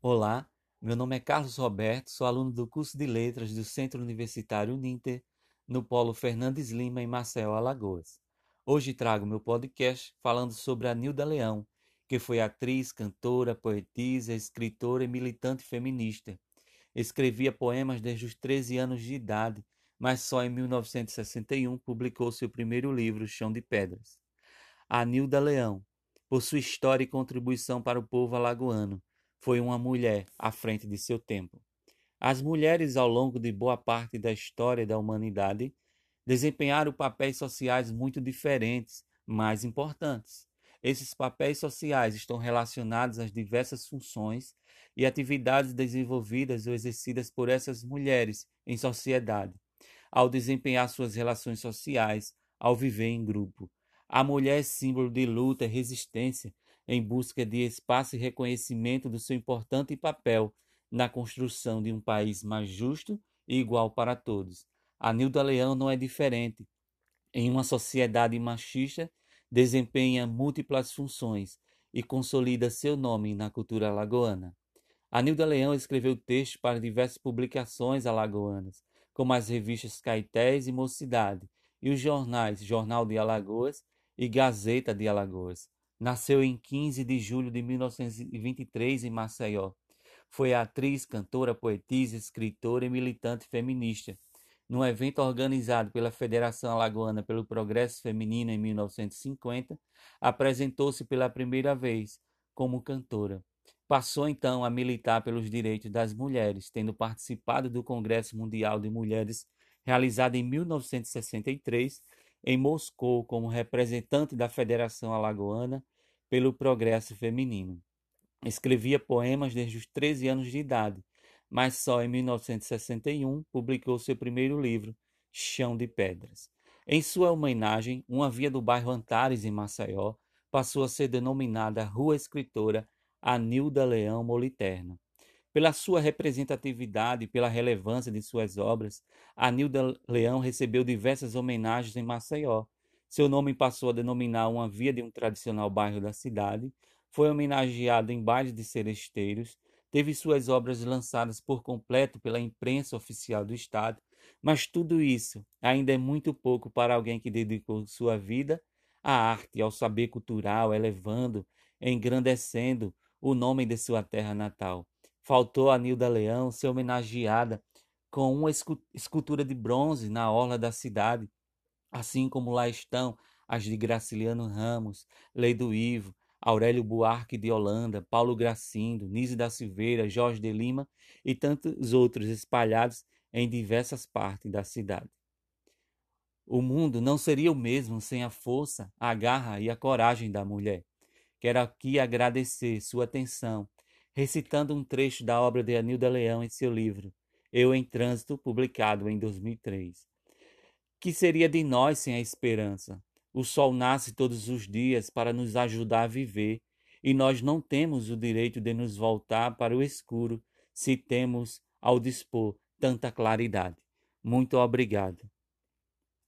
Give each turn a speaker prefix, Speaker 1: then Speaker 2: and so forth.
Speaker 1: Olá, meu nome é Carlos Roberto, sou aluno do curso de Letras do Centro Universitário Uninter, no Polo Fernandes Lima, em Maceió, Alagoas. Hoje trago meu podcast falando sobre a Nilda Leão, que foi atriz, cantora, poetisa, escritora e militante feminista. Escrevia poemas desde os 13 anos de idade, mas só em 1961 publicou seu primeiro livro, Chão de Pedras. A Nilda Leão, por sua história e contribuição para o povo alagoano, foi uma mulher à frente de seu tempo. As mulheres, ao longo de boa parte da história da humanidade, desempenharam papéis sociais muito diferentes, mas importantes. Esses papéis sociais estão relacionados às diversas funções e atividades desenvolvidas ou exercidas por essas mulheres em sociedade, ao desempenhar suas relações sociais, ao viver em grupo. A mulher é símbolo de luta e resistência em busca de espaço e reconhecimento do seu importante papel na construção de um país mais justo e igual para todos. A Nilda Leão não é diferente. Em uma sociedade machista, desempenha múltiplas funções e consolida seu nome na cultura alagoana. A Nilda Leão escreveu textos para diversas publicações alagoanas, como as revistas Caetés e Mocidade, e os jornais Jornal de Alagoas e Gazeta de Alagoas. Nasceu em 15 de julho de 1923 em Maceió. Foi atriz, cantora, poetisa, escritora e militante feminista. Num evento organizado pela Federação Alagoana pelo Progresso Feminino em 1950, apresentou-se pela primeira vez como cantora. Passou então a militar pelos direitos das mulheres, tendo participado do Congresso Mundial de Mulheres realizado em 1963 em Moscou como representante da Federação Alagoana pelo Progresso Feminino. Escrevia poemas desde os 13 anos de idade, mas só em 1961 publicou seu primeiro livro, Chão de Pedras. Em sua homenagem, uma via do bairro Antares, em Maceió, passou a ser denominada Rua Escritora Anilda Leão Moliterno. Pela sua representatividade e pela relevância de suas obras, Anilda Leão recebeu diversas homenagens em Maceió. Seu nome passou a denominar uma via de um tradicional bairro da cidade, foi homenageado em bailes de seresteiros, teve suas obras lançadas por completo pela imprensa oficial do Estado, mas tudo isso ainda é muito pouco para alguém que dedicou sua vida à arte, ao saber cultural, elevando, engrandecendo o nome de sua terra natal. Faltou a Nilda Leão ser homenageada com uma escultura de bronze na orla da cidade, assim como lá estão as de Graciliano Ramos, Leido Ivo, Aurélio Buarque de Holanda, Paulo Gracindo, Nise da Silveira, Jorge de Lima e tantos outros espalhados em diversas partes da cidade. O mundo não seria o mesmo sem a força, a garra e a coragem da mulher. Quero aqui agradecer sua atenção recitando um trecho da obra de Anilda Leão em seu livro Eu em Trânsito, publicado em 2003. Que seria de nós sem a esperança? O sol nasce todos os dias para nos ajudar a viver, e nós não temos o direito de nos voltar para o escuro se temos ao dispor tanta claridade. Muito obrigado.